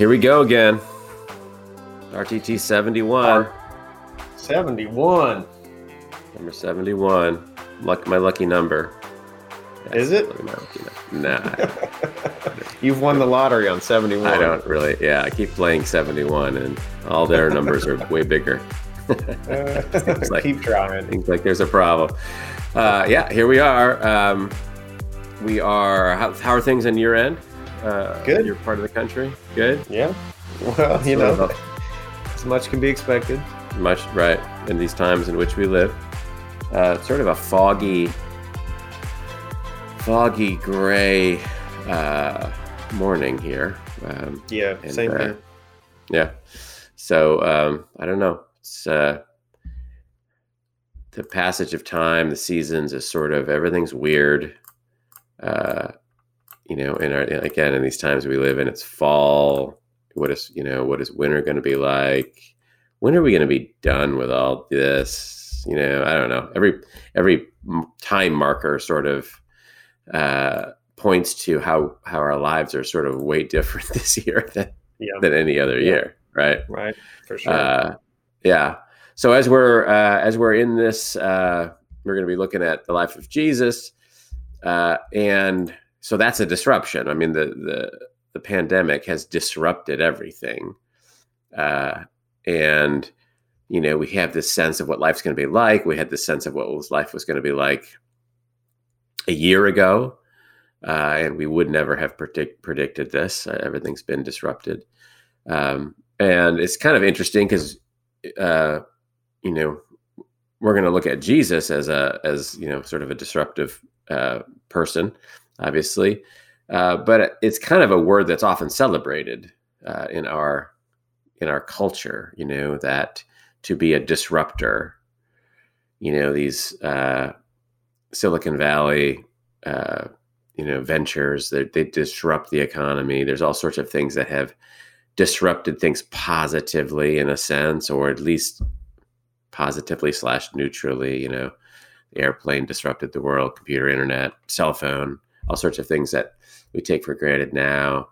Here we go again. RTT 71. 71. Number 71. Luck, my lucky number. Is it? my lucky number. Nah, You've won the lottery on 71. I don't really. Yeah, I keep playing 71, and all their numbers are way bigger. Like- Keep trying. Seems like there's a problem. Uh, yeah, here we are. Um, we are. How, how are things on your end? Uh, Good. Your part of the country. Good. Yeah. Well, you know, as much can be expected. much right in these times in which we live. Uh, it's sort of a foggy, foggy gray uh, morning here. Um, Yeah, And, same uh, here. Yeah. So um, I don't know. It's uh, the passage of time, the seasons is sort of everything's weird. Uh, you know, in our again in these times we live in, it's fall. What is you know what is winter going to be like? When are we going to be done with all this? You know, I don't know. Every every time marker sort of uh, points to how how our lives are sort of way different this year than Yeah, than any other Yeah. year, right? right. For sure. Uh, yeah. So as we're uh, as we're in this, uh, we're going to be looking at the life of Jesus, uh, and so that's a disruption. I mean, the the the pandemic has disrupted everything, uh, and you know we have this sense of what life's going to be like. We had this sense of what life was going to be like a year ago, uh, and we would never have predict- predicted this. Uh, everything's been disrupted. Um, and it's kind of interesting because uh, you know we're going to look at Jesus as a as you know sort of a disruptive uh, person, obviously, uh, but it's kind of a word that's often celebrated uh, in our in our culture. You know that to be a disruptor, you know these uh, Silicon Valley. Uh, you know, ventures that they disrupt the economy. There's all sorts of things that have disrupted things positively in a sense, or at least positively slash neutrally. You know, the airplane disrupted the world, computer, internet, cell phone, all sorts of things that we take for granted now.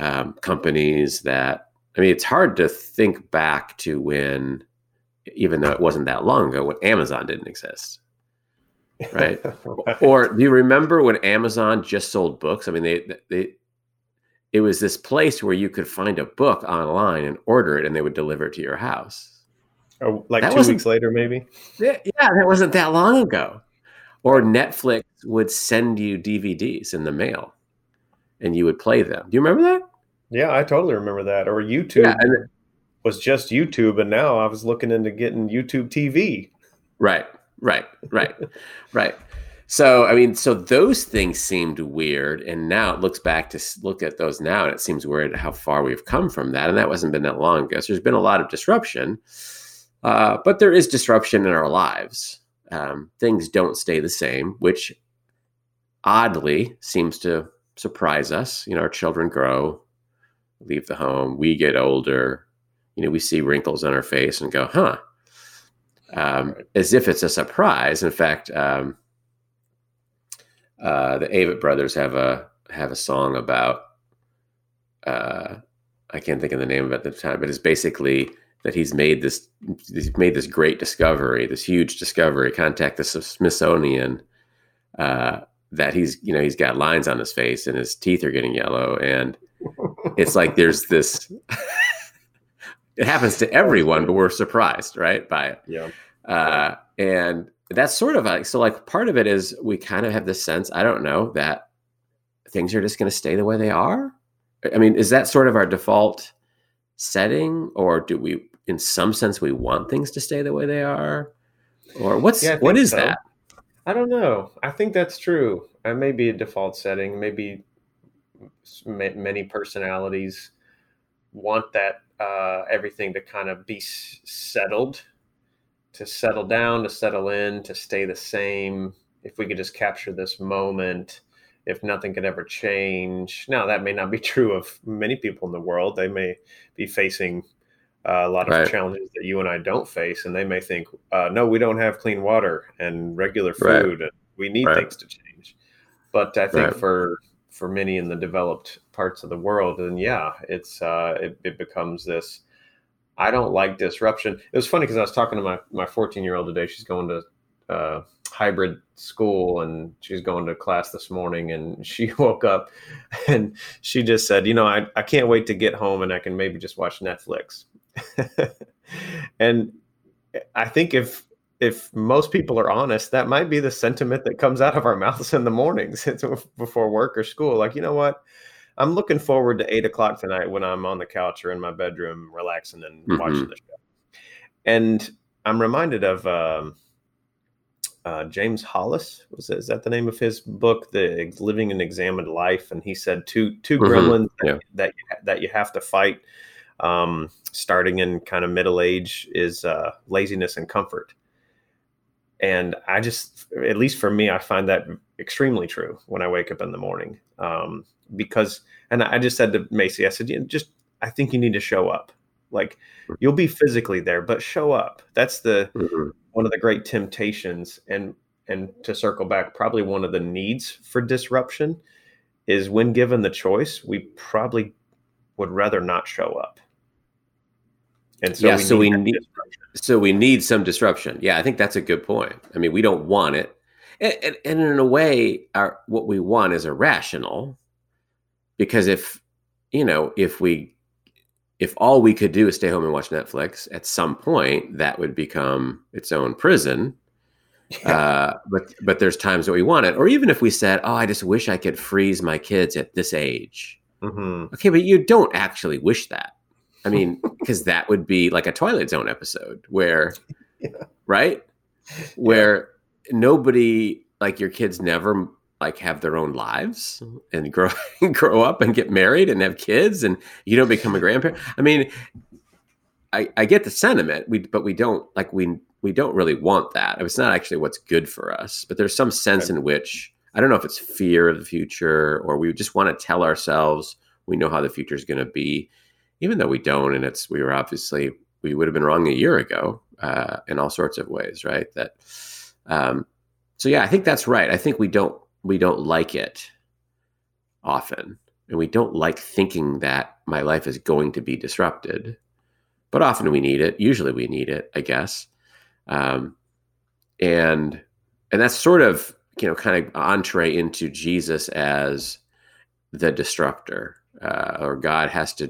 Um, companies that I mean, it's hard to think back to when, even though it wasn't that long ago, when Amazon didn't exist. right. Or do you remember when Amazon just sold books? I mean, they they it was this place where you could find a book online and order it, and they would deliver it to your house. Oh, like That two weeks later, maybe. Yeah, yeah, that wasn't that long ago. Or Netflix would send you DVDs in the mail, and you would play them. Do you remember that? Yeah, I totally remember that. Or YouTube Yeah, and- was just YouTube, and now I was looking into getting YouTube TV. Right, right, right, right. So, I mean, so those things seemed weird, and now it looks back to look at those now, and it seems weird how far we've come from that, and that wasn't been that long ago. So, there's been a lot of disruption, uh, but there is disruption in our lives. Um, things don't stay the same, which oddly seems to surprise us. You know, our children grow, leave the home, we get older. You know, we see wrinkles on our face and go, "Huh." um, as if it's a surprise. In fact, um, uh, the Avett brothers have a have a song about uh, I can't think of the name of it at the time, but it's basically that he's made this he's made this great discovery, this huge discovery. Contact the Smithsonian. Uh, that he's you know he's got lines on his face and his teeth are getting yellow and it's like there's this it happens to everyone but we're surprised right by it Yeah. uh, and that's sort of like so like part of it is we kind of have this sense i don't know that things are just going to stay the way they are i mean is that sort of our default setting or do we in some sense we want things to stay the way they are or what's Yeah, I what is so. that I don't know. I think that's true. It may be a default setting. Maybe many personalities want that uh, everything to kind of be s- settled, to settle down, to settle in, to stay the same. If we could just capture this moment, if nothing could ever change. Now, that may not be true of many people in the world. They may be facing uh, a lot of Right. challenges that you and I don't face, and they may think, uh, "No, we don't have clean water and regular Right. food, and we need Right. things to change." But I think Right. for for many in the developed parts of the world. And yeah, it's uh, it, it becomes this. I don't like disruption. It was funny because I was talking to my my 14 year old today. She's going to uh, hybrid school and she's going to class this morning and she woke up and she just said you know i, I can't wait to get home and i can maybe just watch netflix and i think if if most people are honest, that might be the sentiment that comes out of our mouths in the mornings before work or school. Like, you know what? I'm looking forward to eight o'clock tonight when I'm on the couch or in my bedroom, relaxing and mm-hmm. watching the show. And I'm reminded of um, uh, James Hollis. Was that, is that the name of his book, "The Living an Examined Life"? And he said two 2 mm-hmm. gremlins yeah. that, that you, that you have to fight, um, starting in kind of middle age, is uh, laziness and comfort. And I just, at least for me, I find that extremely true when I wake up in the morning. Um, because, and I just said to Macy, I said, you know, just, I think you need to show up. Like you'll be physically there, but show up. That's the mm-hmm. one of the great temptations. And and to circle back, probably one of the needs for disruption is when given the choice, we probably would rather not show up. And so yeah, we so we need so we need some disruption. Yeah, I think that's a good point. I mean, we don't want it, and, and, and in a way, our what we want is irrational, because if you know, if we if all we could do is stay home and watch Netflix, at some point that would become its own prison. Yeah. Uh, but but there's times that we want it, or even if we said, "Oh, I just wish I could freeze my kids at this age." Mm-hmm. Okay, but you don't actually wish that. I mean, because that would be like a Twilight Zone episode where, yeah. right? Where yeah. nobody, like your kids never like have their own lives mm-hmm. and grow grow up and get married and have kids and you don't become a grandparent. I mean, I, I get the sentiment, we but we don't like we we don't really want that. It's not actually what's good for us, but there's some sense in which I don't know if it's fear of the future or we just want to tell ourselves we know how the future is going to be even though we don't, and it's we were obviously we would have been wrong a year ago uh, in all sorts of ways, right? That um, so yeah, I think that's right. I think we don't we don't like it often, and we don't like thinking that my life is going to be disrupted. But often we need it. Usually we need it, I guess. Um, and and that's sort of you know kind of entree into Jesus as the disruptor, uh, or God has to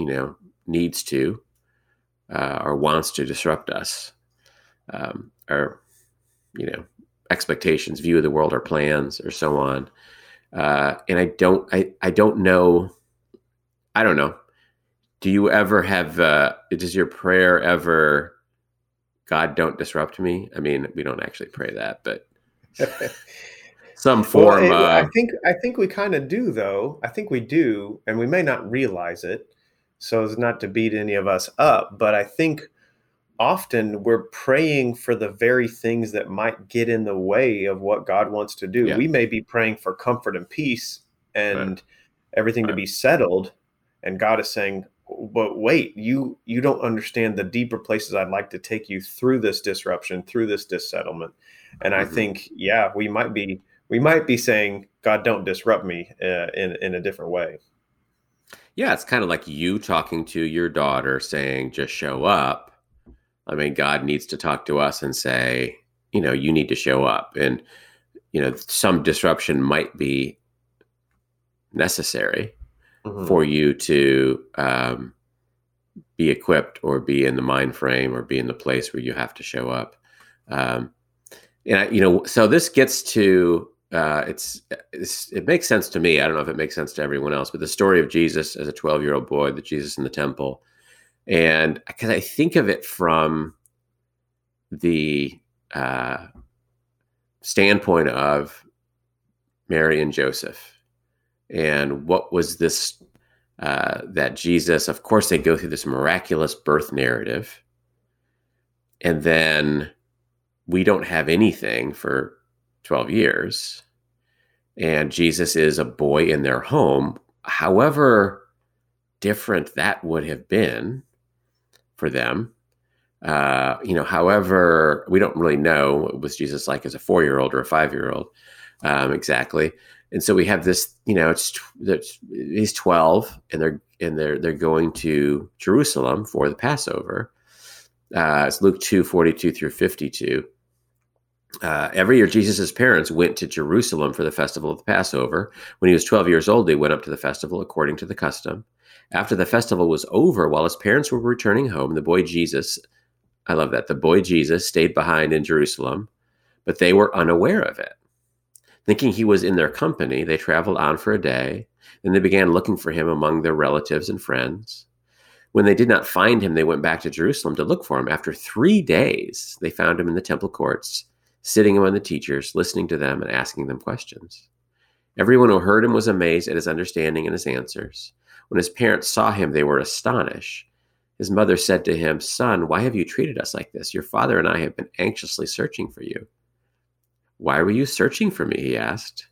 you know, needs to uh, or wants to disrupt us, um, our, you know, expectations, view of the world, our plans, or so on. Uh, and I don't, I, I don't know. I don't know. Do you ever have? Uh, does your prayer ever? God, don't disrupt me. I mean, we don't actually pray that, but some form. Well, it, I think I think we kind of do, though. I think we do, and we may not realize it so as not to beat any of us up. But I think often we're praying for the very things that might get in the way of what God wants to do. Yeah. We may be praying for comfort and peace and right. everything right. to be settled. And God is saying, but wait, you you don't understand the deeper places I'd like to take you through this disruption, through this dissettlement. And mm-hmm. I think, yeah, we might be we might be saying, God, don't disrupt me uh, in in a different way. Yeah, it's kind of like you talking to your daughter saying, just show up. I mean, God needs to talk to us and say, you know, you need to show up. And, you know, some disruption might be necessary mm-hmm. for you to um, be equipped or be in the mind frame or be in the place where you have to show up. Um, and, I, you know, so this gets to uh, it's, it's, it makes sense to me. I don't know if it makes sense to everyone else, but the story of Jesus as a 12 year old boy, the Jesus in the temple, and because I think of it from the uh, standpoint of Mary and Joseph, and what was this uh, that Jesus? Of course, they go through this miraculous birth narrative, and then we don't have anything for 12 years. And Jesus is a boy in their home. However different that would have been for them, uh, you know, however, we don't really know what was Jesus like as a four year old or a five year old um, exactly. and so we have this. You know, it's, it's he's twelve, and they're and they're they're going to Jerusalem for the Passover. Uh, it's Luke two forty two through fifty two. Uh, every year, Jesus' parents went to Jerusalem for the festival of the Passover. When he was 12 years old, they went up to the festival according to the custom. After the festival was over, while his parents were returning home, the boy Jesus, I love that, the boy Jesus stayed behind in Jerusalem, but they were unaware of it. Thinking he was in their company, they traveled on for a day. Then they began looking for him among their relatives and friends. When they did not find him, they went back to Jerusalem to look for him. After three days, they found him in the temple courts, sitting among the teachers, listening to them and asking them questions. Everyone who heard him was amazed at his understanding and his answers. When his parents saw him, they were astonished. His mother said to him, Son, why have you treated us like this? Your father and I have been anxiously searching for you. Why were you searching for me? He asked.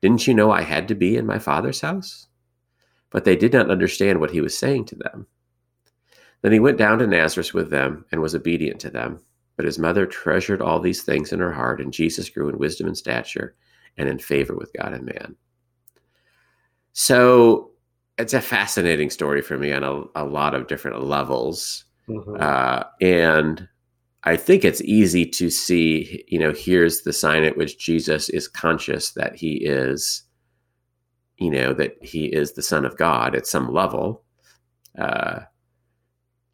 Didn't you know I had to be in my father's house? But they did not understand what he was saying to them. Then he went down to Nazareth with them and was obedient to them. But his mother treasured all these things in her heart, and Jesus grew in wisdom and stature and in favor with God and man. So it's a fascinating story for me on a, a lot of different levels. Mm-hmm. Uh, and I think it's easy to see, you know, here's the sign at which Jesus is conscious that he is, you know, that he is the Son of God at some level. Uh,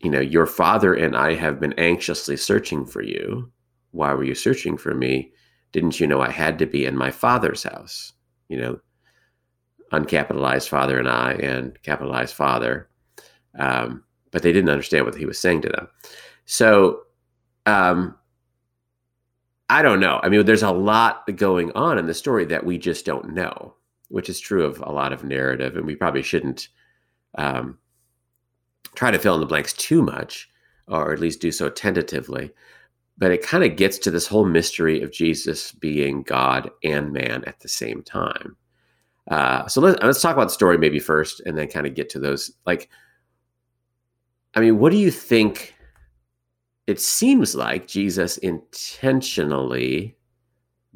you know, your father and I have been anxiously searching for you. Why were you searching for me? Didn't you know I had to be in my father's house? You know, uncapitalized father and I and capitalized father. Um, but they didn't understand what he was saying to them. So, um, I don't know. I mean, there's a lot going on in the story that we just don't know, which is true of a lot of narrative, and we probably shouldn't um, try to fill in the blanks too much, or at least do so tentatively. But it kind of gets to this whole mystery of Jesus being God and man at the same time. Uh, so let's let's talk about the story maybe first, and then kind of get to those. Like, I mean, what do you think? It seems like Jesus intentionally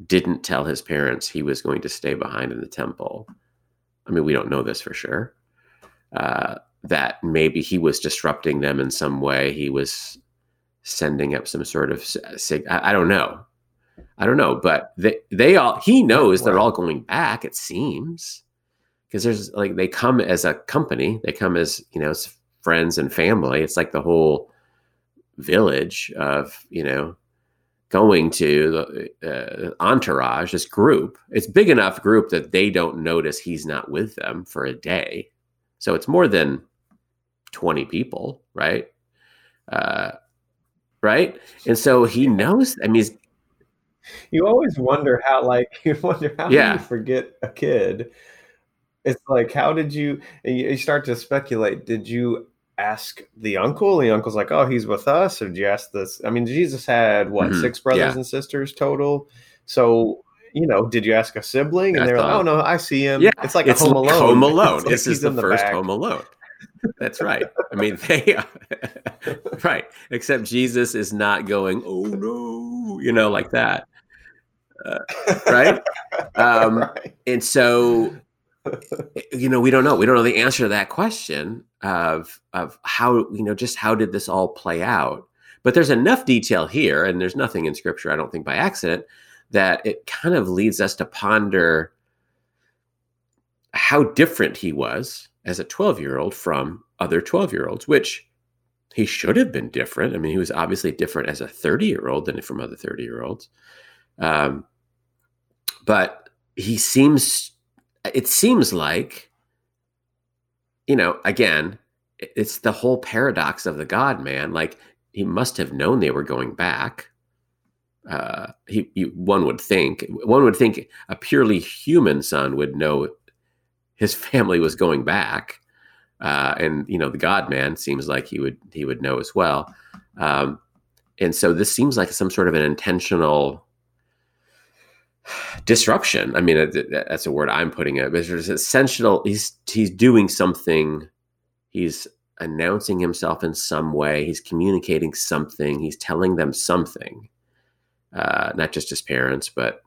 didn't tell his parents he was going to stay behind in the temple. I mean, we don't know this for sure. Uh, that maybe he was disrupting them in some way. He was sending up some sort of sig- I, I don't know. I don't know, but they they all he knows wow. they're all going back. It seems because there's like they come as a company. They come as you know as friends and family. It's like the whole village of you know going to the uh, entourage. This group. It's big enough group that they don't notice he's not with them for a day. So it's more than twenty people, right? Uh, right? And so he knows. I mean, you always wonder how, like, you wonder how yeah. you forget a kid? It's like, how did you? You start to speculate. Did you ask the uncle? The uncle's like, oh, he's with us. Or did you ask this? I mean, Jesus had what mm-hmm. six brothers yeah. and sisters total. So you know, did you ask a sibling? And they're like, oh no, I see him. Yeah, it's like it's a Home Alone. Home Alone. Like this is the, the first back. Home Alone. That's right. I mean, they right. Except Jesus is not going, oh no, you know, like that. Uh, right? Um, right? And so, you know, we don't know. We don't know the answer to that question of of how you know just how did this all play out. But there's enough detail here, and there's nothing in Scripture, I don't think, by accident, that it kind of leads us to ponder how different he was as a 12 year old from other 12 year olds, which he should have been different. I mean, he was obviously different as a 30 year old than from other 30 year olds. Um, but he seems, it seems like, you know, again, it's the whole paradox of the God man. Like he must have known they were going back. Uh, he, he, one would think, one would think a purely human son would know his family was going back. Uh, and you know the God Man seems like he would he would know as well. Um, and so this seems like some sort of an intentional disruption. I mean, that's a word I'm putting it. But it's essential. He's he's doing something. He's announcing himself in some way. He's communicating something. He's telling them something, uh, not just his parents, but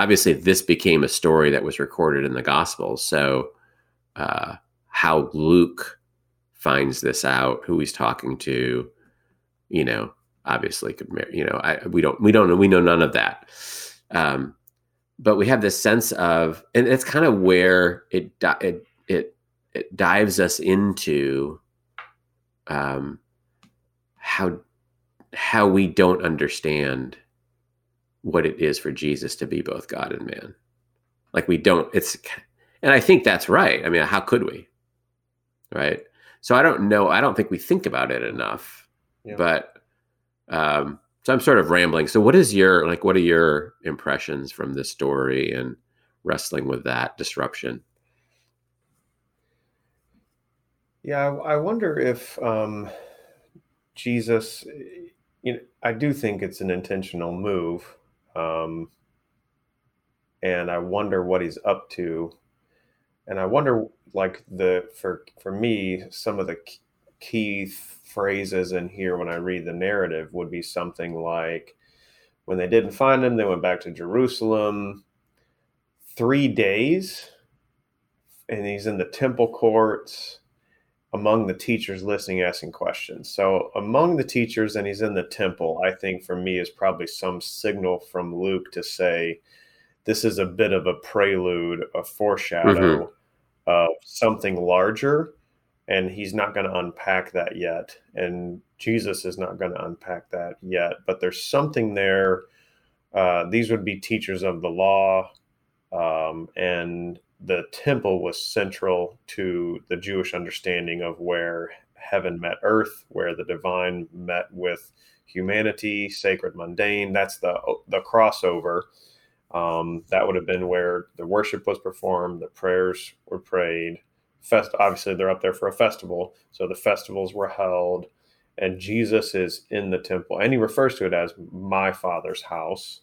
obviously this became a story that was recorded in the Gospels. So uh, how Luke finds this out, who he's talking to, you know, obviously could, you know, I, we don't, we don't know, we know none of that. Um, but we have this sense of, and it's kind of where it, it, it, it dives us into, um, how, how we don't understand what it is for Jesus to be both God and man. Like we don't, it's, and I think that's right. I mean, how could we? Right. So I don't know. I don't think we think about it enough. Yeah. But um, so I'm sort of rambling. So what is your like? What are your impressions from this story and wrestling with that disruption? Yeah, I wonder if um, Jesus. You know, I do think it's an intentional move, um, and I wonder what he's up to and I wonder, like the for for me, some of the key phrases in here when I read the narrative would be something like, "When they didn't find him, they went back to Jerusalem. Three days, and he's in the temple courts." Among the teachers listening asking questions. So among the teachers and he's in the temple i think for me is probably some signal from luke to say this is a bit of a prelude a foreshadow mm-hmm. of something larger and he's not going to unpack that yet. And jesus is not going to unpack that yet but there's something there. Uh, these would be teachers of the law um, and the temple was central to the jewish understanding of where heaven met earth where the divine met with humanity sacred mundane that's the the crossover um, that would have been where the worship was performed, the prayers were prayed. Fest, obviously, they're up there for a festival, so the festivals were held, and Jesus is in the temple, and he refers to it as my Father's house.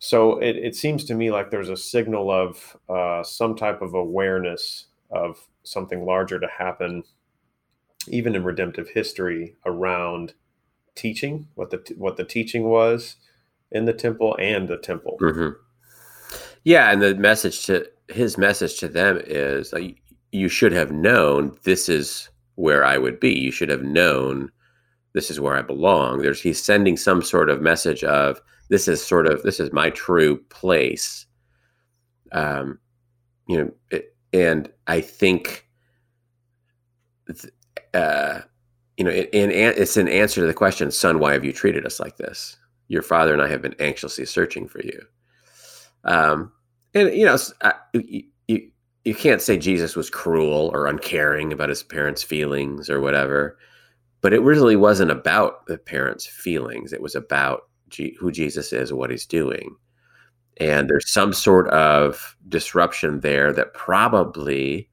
So it, it seems to me like there's a signal of uh, some type of awareness of something larger to happen, even in redemptive history around teaching, what the what the teaching was, in the temple and the temple. Mm-hmm. Yeah, and the message to his message to them is you should have known this is where I would be. You should have known this is where I belong. There's he's sending some sort of message of this is sort of this is my true place. Um, you know, it, and I think, uh, you know, it, it's an answer to the question, son, why have you treated us like this? your father and I have been anxiously searching for you. Um, and you know, I, you, you can't say Jesus was cruel or uncaring about his parents' feelings or whatever, but it really wasn't about the parents' feelings. It was about G- who Jesus is and what he's doing. And there's some sort of disruption there that probably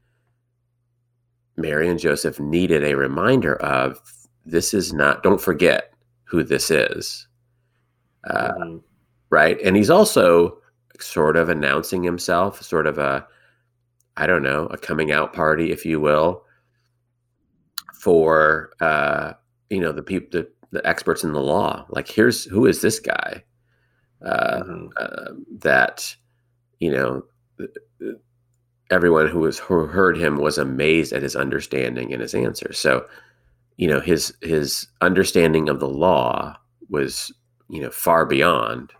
Mary and Joseph needed a reminder of this is not, don't forget who this is uh, mm-hmm. right? And he's also sort of announcing himself, sort of a, I don't know, a coming out party, if you will, for uh, you know the people, the, the experts in the law. Like, here's who is this guy uh, mm-hmm. uh, that you know everyone who was who heard him was amazed at his understanding and his answer. So, you know, his his understanding of the law was you know far beyond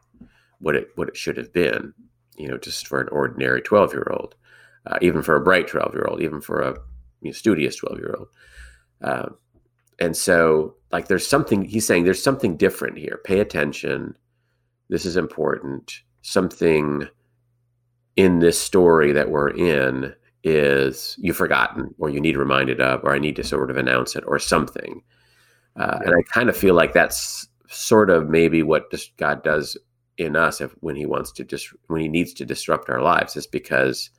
what it what it should have been you know just for an ordinary 12 year old uh, even for a bright 12 year old even for a you know, studious 12 year old uh, and so like there's something he's saying there's something different here. Pay attention. This is important. Something in this story that we're in is you've forgotten or you need reminded of or i need to sort of announce it or something. Uh, and i kind of feel like that's sort of maybe what God does in us if when he wants to just dis- when he needs to disrupt our lives is because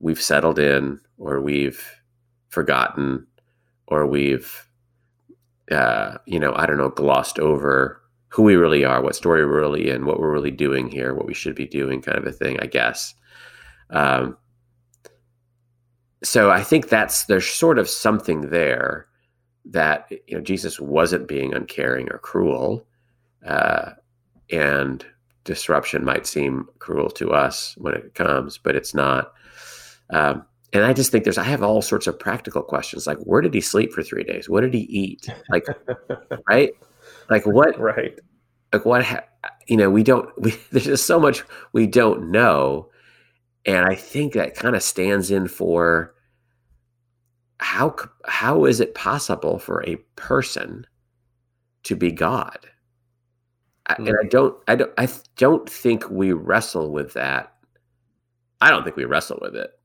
we've settled in or we've forgotten or we've uh, you know I don't know glossed over who we really are, what story we're really in, what we're really doing here, what we should be doing, kind of a thing, I guess. Um, so I think that's there's sort of something there that you know Jesus wasn't being uncaring or cruel, uh, and disruption might seem cruel to us when it comes, but it's not. Um, and I just think there's I have all sorts of practical questions like where did he sleep for three days? What did he eat? Like, right? Like what? Right. Like what? Ha- you know, we don't. We, there's just so much we don't know, and I think that kind of stands in for how how is it possible for a person to be God? Mm-hmm. And I mm. don't, I don't, I don't think we wrestle with that. I don't think we wrestle with it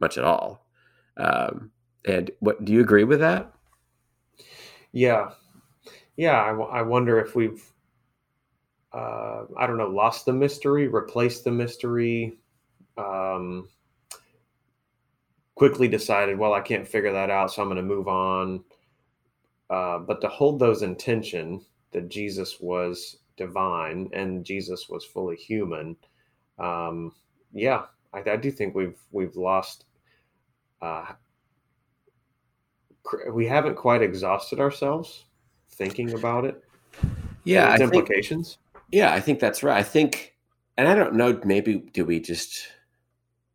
much at all. Um, and what do you agree with that? Yeah, yeah. I, I wonder if we've, uh, I don't know, lost the mystery, replaced the mystery, um, quickly decided, well, I can't figure that out, so I'm going to move on. Uh, but to hold those intention that Jesus was divine and Jesus was fully human, um, yeah, I, I, do think we've we've lost. Uh, we haven't quite exhausted ourselves thinking about it. Yeah, its implications. Think, yeah, I think that's right. I think, and I don't know. Maybe do we just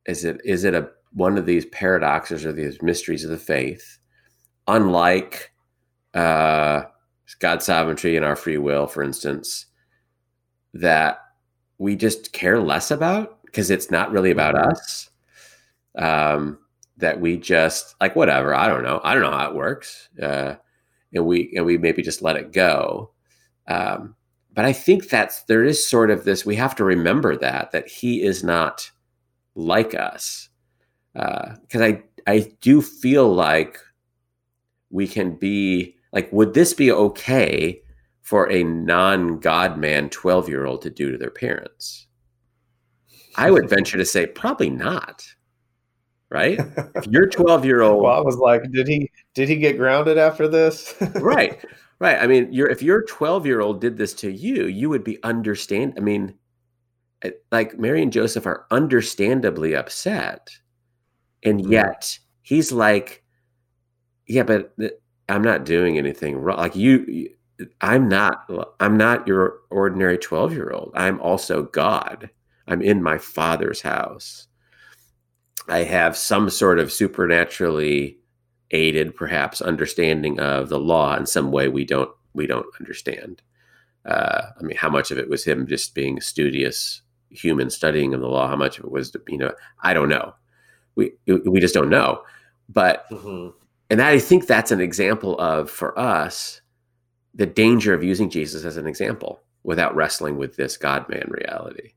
is it is it a one of these paradoxes or these mysteries of the faith, unlike uh, God's sovereignty and our free will, for instance, that we just care less about because it's not really about mm-hmm. us. Um, that we just like whatever. I don't know. I don't know how it works, uh, and we and we maybe just let it go. Um, but I think that's there is sort of this. We have to remember that that He is not like us because uh, I I do feel like we can be like, would this be okay for a non God man twelve year old to do to their parents? I would venture to say probably not. Right? If you're twelve year old, well, I was like, did he did he get grounded after this? right, right. I mean, you're if your twelve year old did this to you, you would be understand. I mean, eh, like Mary and Joseph are understandably upset and mm-hmm. yet he's like, yeah, but I'm not doing anything wrong. Like you, I'm not, I'm not your ordinary 12 year old. I'm also God. I'm in my father's house. I have some sort of supernaturally aided, perhaps, understanding of the law in some way we don't we don't understand. Uh, I mean, how much of it was him just being studious human studying of the law? How much of it was, you know, I don't know we we just don't know. But mm-hmm. and I think that's an example of for us the danger of using Jesus as an example without wrestling with this God man reality.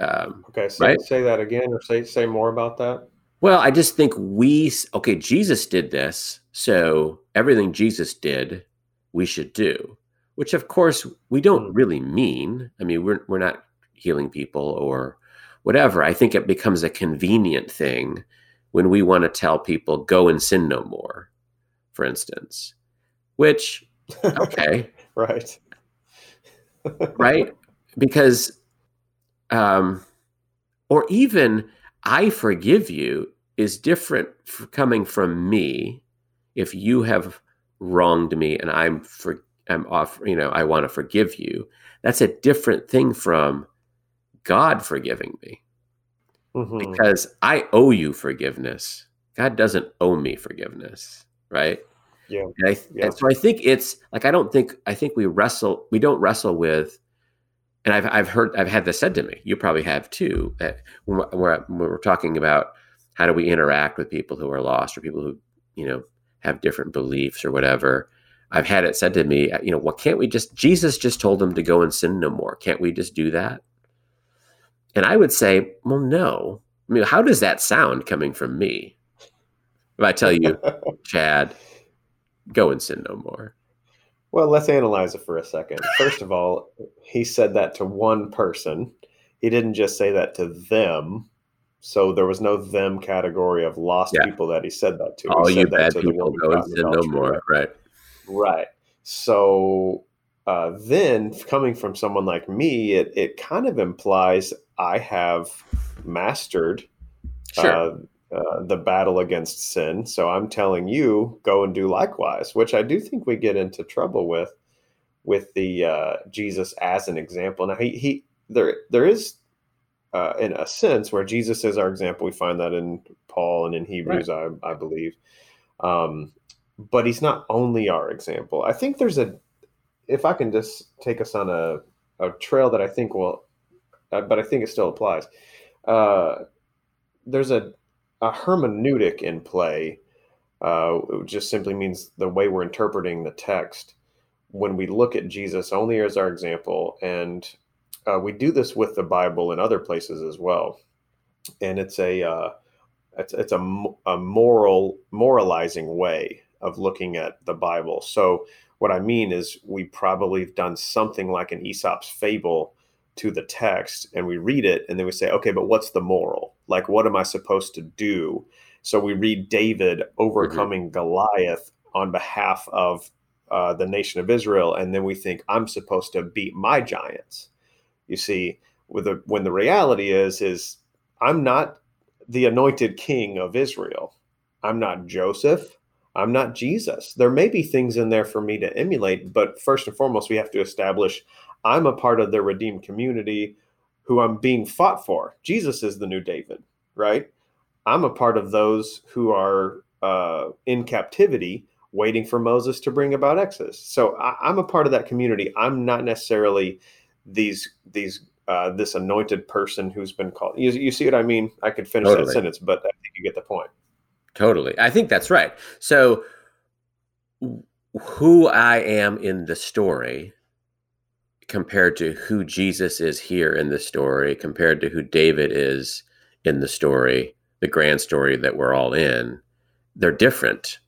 Um, okay, so right? say that again, or say say more about that. Well, I just think we okay. Jesus did this, so everything Jesus did, we should do. Which, of course, we don't mm. really mean. I mean, we're we're not healing people or whatever. I think it becomes a convenient thing when we want to tell people go and sin no more, for instance, which, okay. right. right. Because, um, or even I forgive you is different coming from me if you have wronged me and I'm for I'm off, you know, I want to forgive you. That's a different thing from God forgiving me mm-hmm. because I owe you forgiveness. God doesn't owe me forgiveness, right? Yeah. And, I, yeah. and so I think it's like I don't think I think we wrestle we don't wrestle with, and I've I've heard I've had this said to me. You probably have too. That when we're, when we're talking about how do we interact with people who are lost or people who you know have different beliefs or whatever. I've had it said to me, uh, you know, well, can't we just Jesus just told them to go and sin no more? Can't we just do that? And I would say, well, no. I mean, how does that sound coming from me? If I tell you, Chad, go and sin no more. Well, let's analyze it for a second. First of all, he said that to one person. He didn't just say that to them. So there was no them category of lost yeah. people that he said that to. All you bad people go and sin no more. Right. Right. So uh, then coming from someone like me, it, it kind of implies I have mastered sure. uh, uh, the battle against sin. So I'm telling you, go and do likewise, which I do think we get into trouble with with the uh, Jesus as an example. Now he he there there is uh, in a sense where Jesus is our example. We find that in Paul and in Hebrews, right. I, I believe. Um, but he's not only our example. I think there's a, if I can just take us on a, a trail that I think will, uh, but I think it still applies. Uh, there's a, a hermeneutic in play. Uh, it just simply means the way we're interpreting the text when we look at Jesus only as our example. And uh, we do this with the Bible in other places as well. And it's a, uh, it's, it's a, a moral, moralizing way of looking at the Bible. So, what I mean is, we probably have done something like an Aesop's fable to the text, and we read it, and then we say, okay, but what's the moral? Like, what am I supposed to do? So, we read David overcoming mm-hmm. Goliath on behalf of uh, the nation of Israel, and then we think, I'm supposed to beat my giants. You see, with the, when the reality is, is I'm not the anointed king of Israel. I'm not Joseph. I'm not Jesus. There may be things in there for me to emulate, but first and foremost, we have to establish I'm a part of the redeemed community who I'm being fought for. Jesus is the new David, right? I'm a part of those who are uh, in captivity waiting for Moses to bring about Exodus. So I, am a part of that community. I'm not necessarily these these uh, this anointed person who's been called. You, you see what I mean? I could finish totally. that sentence, but I think you get the point. Totally. I think that's right. So, who I am in the story compared to who Jesus is here in the story, compared to who David is in the story, the grand story that we're all in, they're different.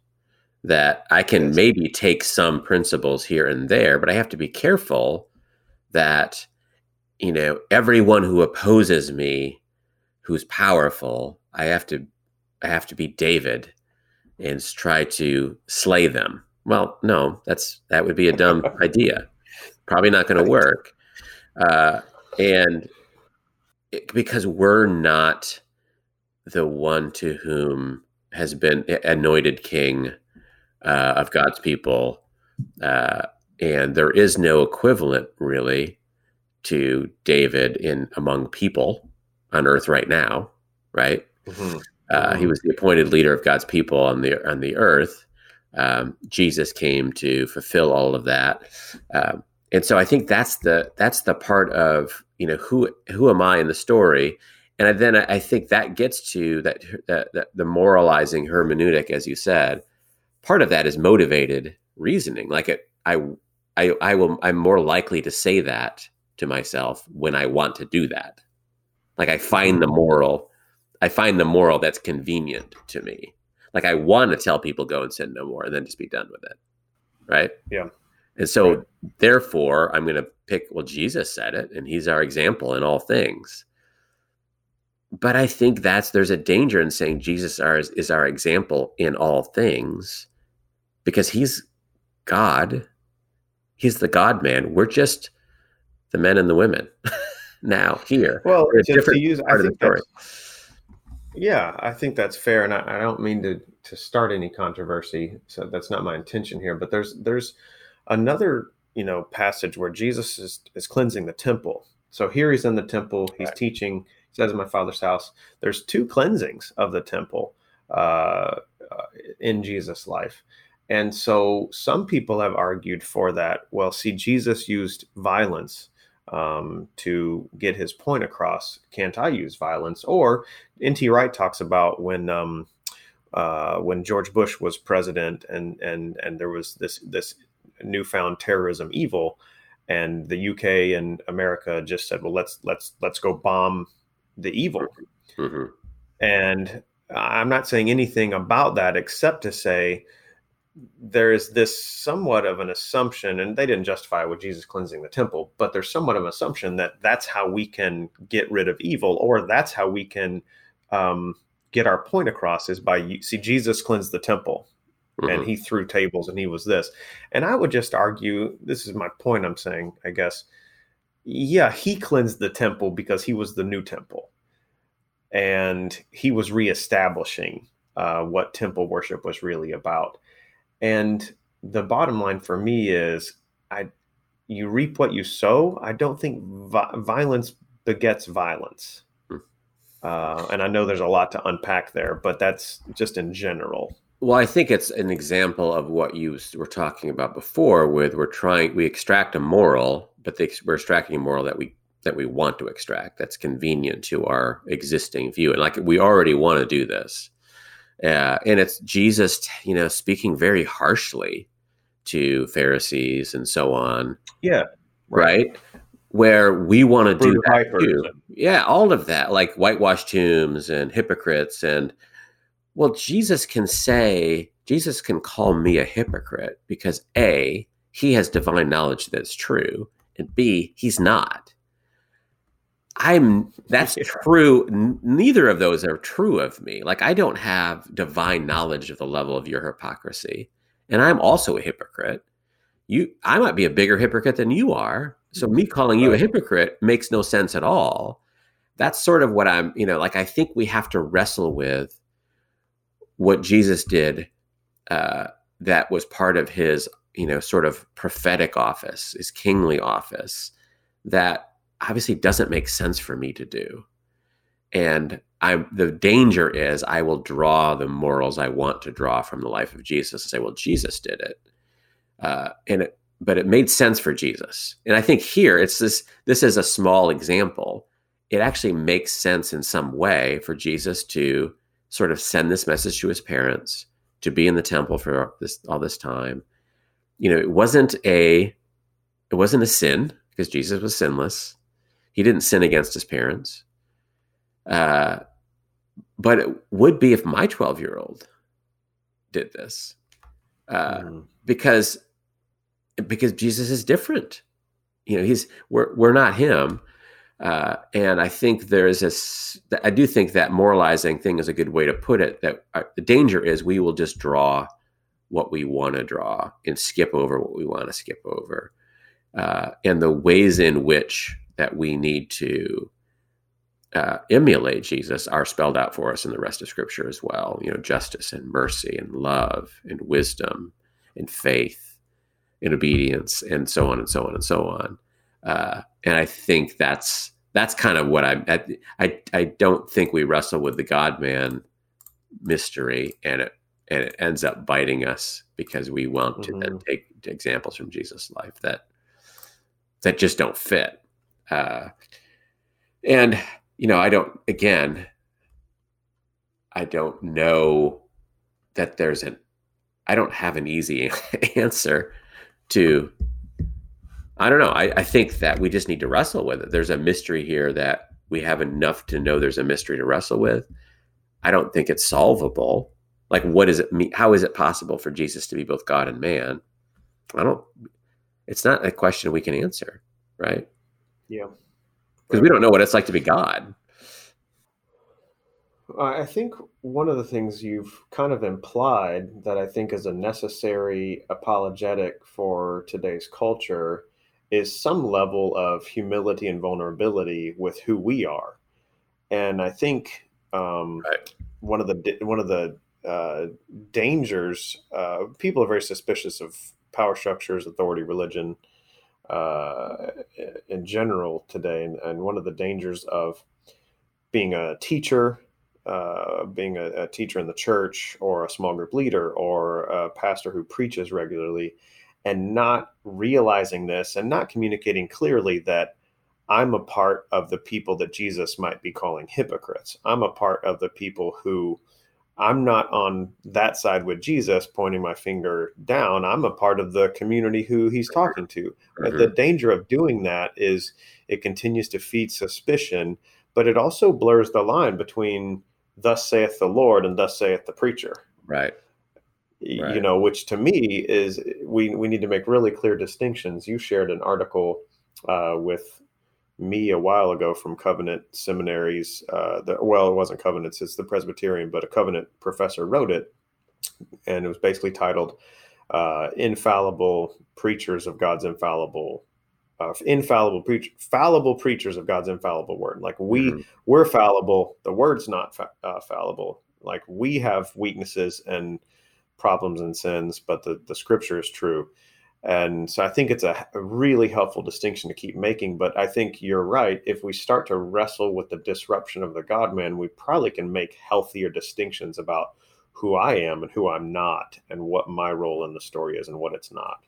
That I can maybe take some principles here and there, but I have to be careful that, you know, everyone who opposes me, who's powerful, I have to I have to be David and try to slay them. Well, no, that's that would be a dumb idea. Probably not going to work. Uh, and it, because we're not the one to whom has been anointed king uh, of God's people, uh, and there is no equivalent really to David in among people on earth right now, right? Mm-hmm. Uh, he was the appointed leader of God's people on the on the earth. Um, Jesus came to fulfill all of that, um, and so I think that's the that's the part of you know who who am I in the story, and then I think that gets to that, that, that the moralizing hermeneutic, as you said. Part of that is motivated reasoning. Like it, I I I will I'm more likely to say that to myself when I want to do that. Like I find the moral I find the moral that's convenient to me. Like I want to tell people go and sin no more and then just be done with it. Right? Yeah. And so right. therefore I'm going to pick well Jesus said it and he's our example in all things. But I think that's there's a danger in saying Jesus are, is our example in all things because he's God. He's the God man. We're just the men and the women now here. Well, to, to use, part I think of the story. Yeah, I think that's fair, and I, I, don't mean to to start any controversy. So that's not my intention here. But there's there's another you know passage where Jesus is is cleansing the temple. So here he's in the temple. He's right. teaching. He says, "In my Father's house." There's two cleansings of the temple uh, uh, in Jesus' life, and so some people have argued for that. Well, see, Jesus used violence um, to get his point across. Can't I use violence? Or N.T. Wright talks about when um, uh, when George Bush was president, and and and there was this this newfound terrorism evil, and the UK and America just said, well, let's let's let's go bomb the evil. Mm-hmm. And I'm not saying anything about that except to say there is this somewhat of an assumption, and they didn't justify it with Jesus cleansing the temple, but there's somewhat of an assumption that that's how we can get rid of evil, or that's how we can um, get our point across is by see Jesus cleansed the temple, mm-hmm. and he threw tables, and he was this, and I would just argue this is my point. I'm saying, I guess, yeah, he cleansed the temple because he was the new temple, and he was reestablishing uh, what temple worship was really about and the bottom line for me is I you reap what you sow. I don't think vi- violence begets violence. Hmm. Uh, and I know there's a lot to unpack there, but that's just in general. Well, I think it's an example of what you were talking about before. With we're trying, we extract a moral, but they, we're extracting a moral that we that we want to extract. That's convenient to our existing view, and like we already want to do this. Uh, and it's Jesus, you know, speaking very harshly to Pharisees and so on. Yeah, right. right? Where we want to do that too. Yeah, all of that, like whitewashed tombs and hypocrites and well, Jesus can say, Jesus can call me a hypocrite because A, he has divine knowledge that's true, and B, he's not. I'm that's true. Neither of those are true of me. Like I don't have divine knowledge of the level of your hypocrisy, and I'm also a hypocrite. You, I might be a bigger hypocrite than you are. So me calling you a hypocrite makes no sense at all. That's sort of what I'm, you know, like I think we have to wrestle with what Jesus did uh, that was part of his, you know, sort of prophetic office, his kingly office, that obviously doesn't make sense for me to do. And I, the danger is I will draw the morals I want to draw from the life of Jesus and say, well, Jesus did it. Uh, and it, but it made sense for Jesus. And I think here it's this, this is a small example. It actually makes sense in some way for Jesus to sort of send this message to his parents to be in the temple for this all this time. You know, it wasn't a it wasn't a sin because Jesus was sinless. He didn't sin against his parents. Uh, but it would be if my 12 year old did this uh, mm. because because Jesus is different. You know, he's we're we're not him. Uh, and I think there's this, I do think that moralizing thing is a good way to put it. That uh, the danger is we will just draw what we want to draw and skip over what we want to skip over. Uh, and the ways in which that we need to uh, emulate Jesus are spelled out for us in the rest of Scripture as well. You know, justice and mercy and love and wisdom and faith and obedience and so on and so on and so on. Uh, and I think that's that's kind of what I'm. I, I I don't think we wrestle with the God Man mystery, and it and it ends up biting us because we want to mm-hmm. then take examples from Jesus' life that that just don't fit. Uh, and you know, I don't. Again, I don't know that there's an. I don't have an easy answer to I don't know. I, I think that we just need to wrestle with it. There's a mystery here that we have enough to know there's a mystery to wrestle with. I don't think it's solvable. Like, what does it mean? How is it possible for Jesus to be both God and man? I don't, it's not a question we can answer, right? Yeah. Because we don't know what it's like to be God. I think one of the things you've kind of implied that I think is a necessary apologetic for today's culture is some level of humility and vulnerability with who we are. And I think um, right. one of the one of the uh, dangers uh, people are very suspicious of power structures, authority, religion uh, in general today, and, and, one of the dangers of being a teacher. Uh, being a, a teacher in the church or a small group leader or a pastor who preaches regularly and not realizing this and not communicating clearly that I'm a part of the people that Jesus might be calling hypocrites. I'm a part of the people who I'm not on that side with Jesus pointing my finger down. I'm a part of the community who he's talking to. Mm-hmm. The danger of doing that is it continues to feed suspicion, but it also blurs the line between thus saith the Lord and thus saith the preacher. Right right. you know, which to me is we we need to make really clear distinctions. You shared an article uh, with me a while ago from Covenant Seminaries. Uh, the, well, it wasn't Covenants; it's the Presbyterian, but a Covenant professor wrote it, and it was basically titled uh, "Infallible Preachers of God's Infallible." Uh, infallible preach, fallible preachers of God's infallible word. Like we, mm-hmm. we're fallible. The word's not fa- uh, fallible. Like we have weaknesses and problems and sins, but the, the scripture is true. And so I think it's a, a, really helpful distinction to keep making. But I think you're right. If we start to wrestle with the disruption of the God man, we probably can make healthier distinctions about who I am and who I'm not, and what my role in the story is and what it's not.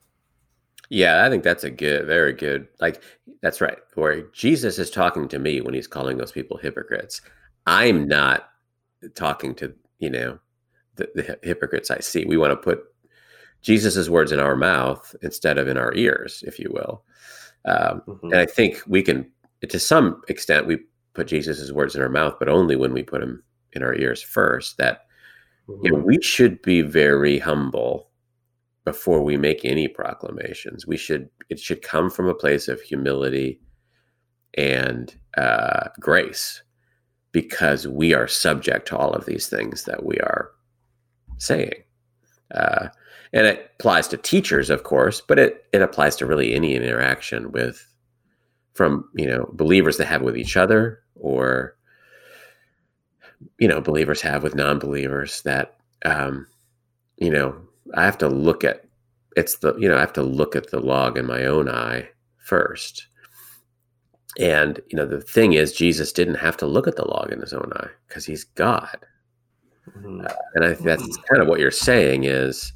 Yeah, I think that's a good, very good. Like, that's right. Where Jesus is talking to me when he's calling those people hypocrites. I'm not talking to, you know, the, the hypocrites I see. We want to put Jesus's words in our mouth instead of in our ears, if you will. Um, mm-hmm. And I think we can, to some extent, we put Jesus's words in our mouth, but only when we put them in our ears first. That mm-hmm. you know, mm-hmm. we should be very humble before we make any proclamations. We should it should come from a place of humility and uh, grace, because we are subject to all of these things that we are saying. Uh, and it applies to teachers, of course, but it it applies to really any interaction with from you know believers that have with each other or you know believers have with non-believers that um, you know I have to look at it's the you know I have to look at the log in my own eye first. And you know the thing is, Jesus didn't have to look at the log in his own eye because he's God. Mm-hmm. Uh, and I think that's kind of what you're saying is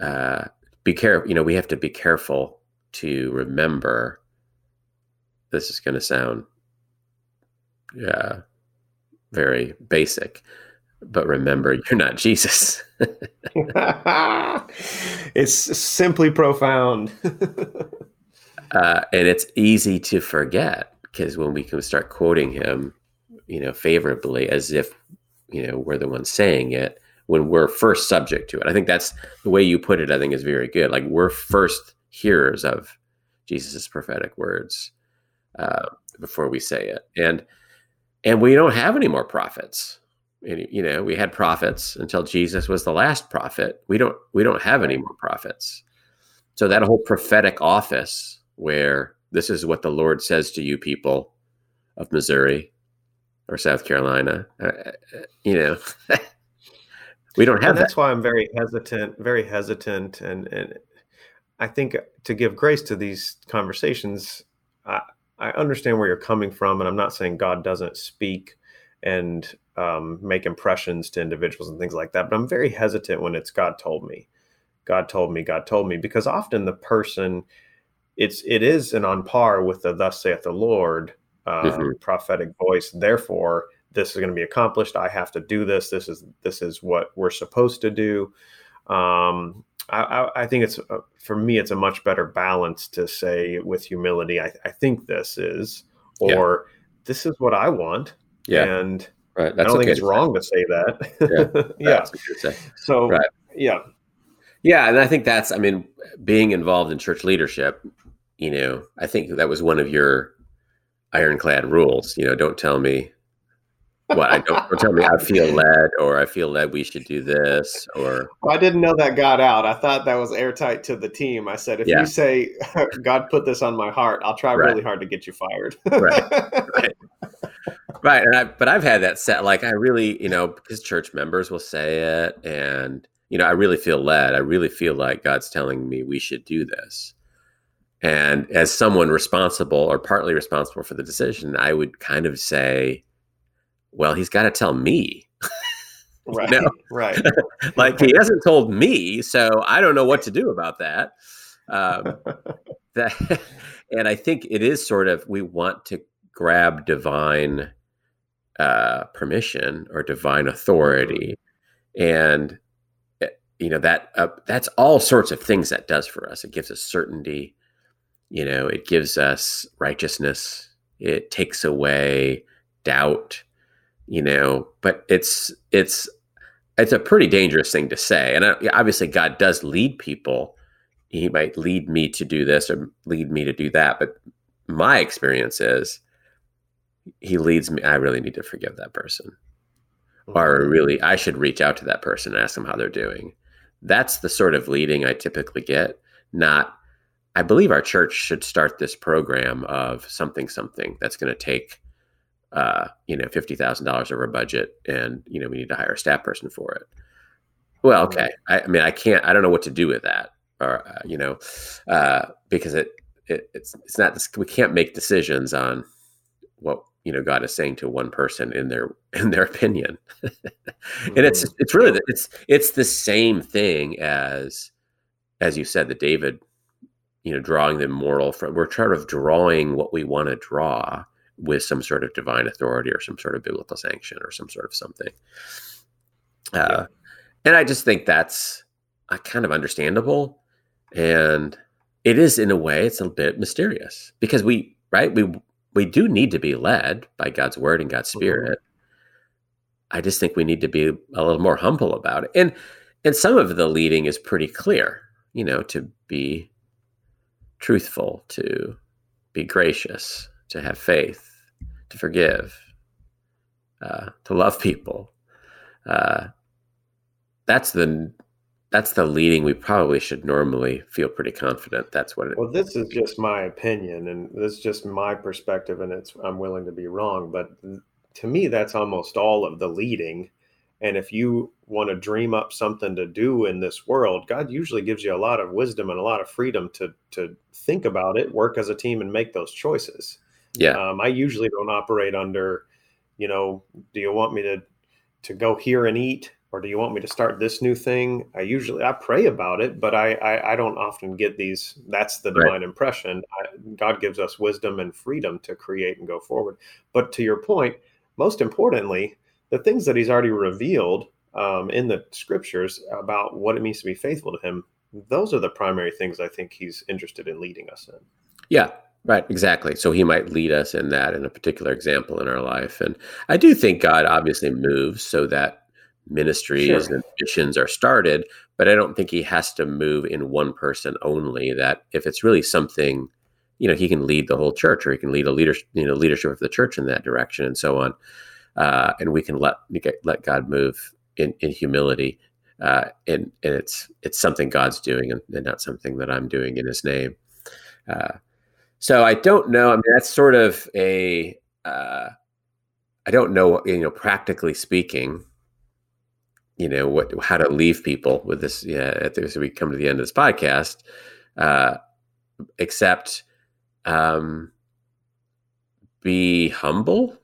uh, be careful. You know, we have to be careful to remember. This is going to sound, yeah, very basic, but remember, you're not Jesus. it's simply profound. uh, and it's easy to forget because when we can start quoting him, you know, favorably as if, you know, we're the ones saying it, when we're first subject to it. I think that's the way you put it. I think is very good. Like we're first hearers of Jesus's prophetic words uh, before we say it, and and we don't have any more prophets. you know, we had prophets until Jesus was the last prophet. We don't we don't have any more prophets. So that whole prophetic office, where this is what the Lord says to you, people of Missouri or South Carolina, uh, uh you know. We don't have and that's that. why I'm very hesitant, very hesitant, and and I think to give grace to these conversations, I, I understand where you're coming from, and I'm not saying God doesn't speak and um, make impressions to individuals and things like that, but I'm very hesitant when it's God told me, God told me, God told me, because often the person, it's it is an on par with the "Thus saith the Lord" uh, mm-hmm. prophetic voice. Therefore, this is going to be accomplished. I have to do this. This is this is what we're supposed to do. Um, I, I, I, think it's uh, for me, it's a much better balance to say with humility. I, I think this is, or yeah. this is what I want. Yeah, and right. That's I don't think it's wrong to say that. Yeah, yeah. So right. yeah, yeah, and I think that's. I mean, being involved in church leadership, you know, I think that was one of your ironclad rules. You know, don't tell me what I don't, don't tell me I feel led or I feel led we should do this or well, I didn't know that got out. I thought that was airtight to the team. I said if yeah. you say God put this on my heart, I'll try right. really hard to get you fired. right. Right. Right. And I but I've had that set like I really, you know, because church members will say it and you know, I really feel led. I really feel like God's telling me we should do this. And as someone responsible or partly responsible for the decision, I would kind of say, well, he's got to tell me. right. know? Right. like he hasn't told me, so I don't know what to do about that. Um, that, and I think it is sort of we want to grab divine uh, permission or divine authority, and eh, you know that uh, that's all sorts of things that does for us. It gives us certainty. You know, it gives us righteousness. It takes away doubt you know but it's it's it's a pretty dangerous thing to say. And obviously god does lead people. He might lead me to do this or lead me to do that but my experience is he leads me i really need to forgive that person. Or really i should reach out to that person and ask them how they're doing. That's the sort of leading i typically get not i believe our church should start this program of something something that's going to take uh, you know, fifty thousand dollars over budget, and you know, we need to hire a staff person for it. Well, okay. I, I, mean, I can't. I don't know what to do with that. or uh, you know, uh, because it, it it's it's not we can't make decisions on what you know God is saying to one person in their in their opinion, and it's mm-hmm. it's really it's it's the same thing as as you said that David, you know, drawing the moral from we're sort of drawing what we want to draw with some sort of divine authority or some sort of biblical sanction or some sort of something. Uh, yeah. And I just think that's uh, kind of understandable, and it is in a way it's a bit mysterious because we right we we do need to be led by God's word and God's mm-hmm. spirit. Mm-hmm. I just think we need to be a little more humble about it. And and some of the leading is pretty clear, you know, to be truthful, to be gracious, to have faith, to forgive, uh, to love people. Uh, that's the that's the leading we probably should normally feel pretty confident that's what it well this is just my opinion and this is just my perspective and it's i'm willing to be wrong but to me that's almost all of the leading and if you want to dream up something to do in this world god usually gives you a lot of wisdom and a lot of freedom to to think about it work as a team and make those choices. Yeah. Um, i usually don't operate under you know do you want me to to go here and eat or do you want me to start this new thing? I usually i pray about it but i i, I don't often get these that's the divine right. impression. I, god gives us wisdom and freedom to create and go forward. But to your point most importantly the things that he's already revealed um, in the scriptures about what it means to be faithful to him those are the primary things i think he's interested in leading us in yeah Right, exactly. So he might lead us in that in a particular example in our life. And I do think God obviously moves so that ministries sure. and missions are started but i don't think he has to move in one person only that if it's really something you know he can lead the whole church or he can lead a leadership you know leadership of the church in that direction and so on uh, and we can let let god move in, in humility uh, and and it's it's something god's doing and, and, not something that i'm doing in his name. Uh, so i don't know. I mean that's sort of a uh, I don't know you know practically speaking you know what how to leave people with this yeah as we come to the end of this podcast uh except um be humble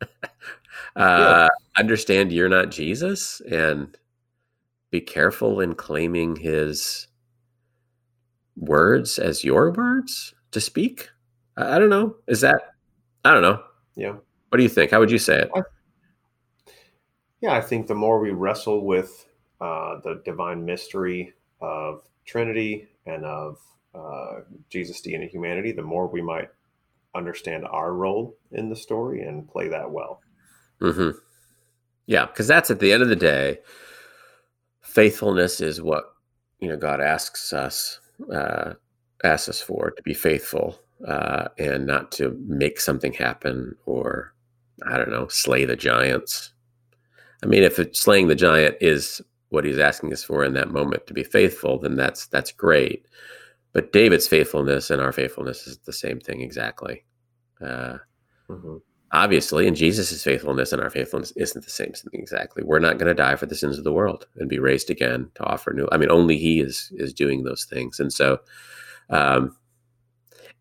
uh yeah. understand you're not jesus and be careful in claiming his words as your words to speak? I, I don't know. Is that i don't know. Yeah. What do you think? How would you say it? I- yeah, I think the more we wrestle with uh, the divine mystery of Trinity and of uh, Jesus, deity, and humanity, the more we might understand our role in the story and play that well. Mm-hmm. Yeah, because that's at the end of the day, faithfulness is what you know God asks us uh, asks us for to be faithful uh, and not to make something happen or I don't know slay the giants I mean, if slaying the giant is what he's asking us for in that moment to be faithful, then that's that's great. But David's faithfulness and our faithfulness is the same thing exactly. Uh, mm-hmm. Obviously, and Jesus' faithfulness and our faithfulness isn't the same thing exactly. We're not going to die for the sins of the world and be raised again to offer new. I mean, only He is is doing those things, and so. Um,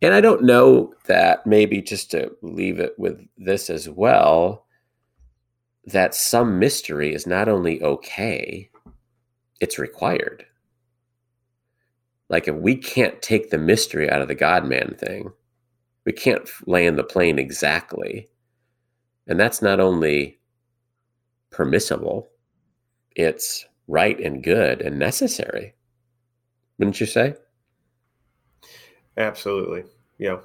and I don't know that maybe just to leave it with this as well that some mystery is not only okay, it's required. Like if we can't take the mystery out of the God man thing, we can't land the plane exactly. And that's not only permissible, it's right and good and necessary. Wouldn't you say? Absolutely. Yeah.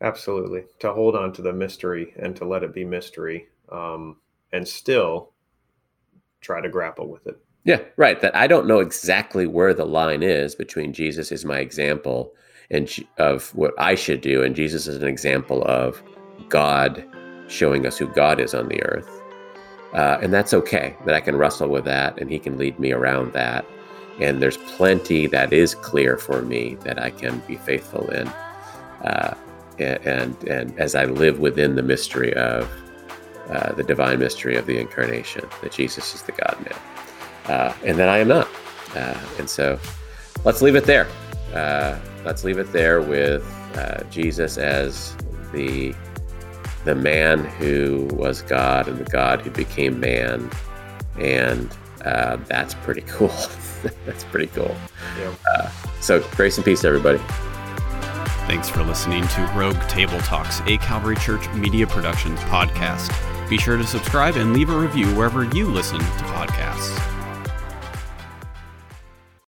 Absolutely. To hold on to the mystery and to let it be mystery. Um, and still try to grapple with it. Yeah, right. That I don't know exactly where the line is between Jesus is my example and of what I should do, and Jesus is an example of God showing us who God is on the earth. Uh, and that's okay that I can wrestle with that and He can lead me around that. And there's plenty that is clear for me that I can be faithful in. Uh, and, and as I live within the mystery of uh, the divine mystery of the incarnation, that Jesus is the God man, uh, and that I am not. Uh, and so let's leave it there. Uh, let's leave it there with uh, Jesus as the the man who was God and the God who became man, and uh, that's pretty cool. that's pretty cool. Yep. Uh, so, grace and peace, everybody. Thanks for listening to Rogue Table Talks, a Calvary Church media Productions podcast. Be sure to subscribe and leave a review wherever you listen to podcasts.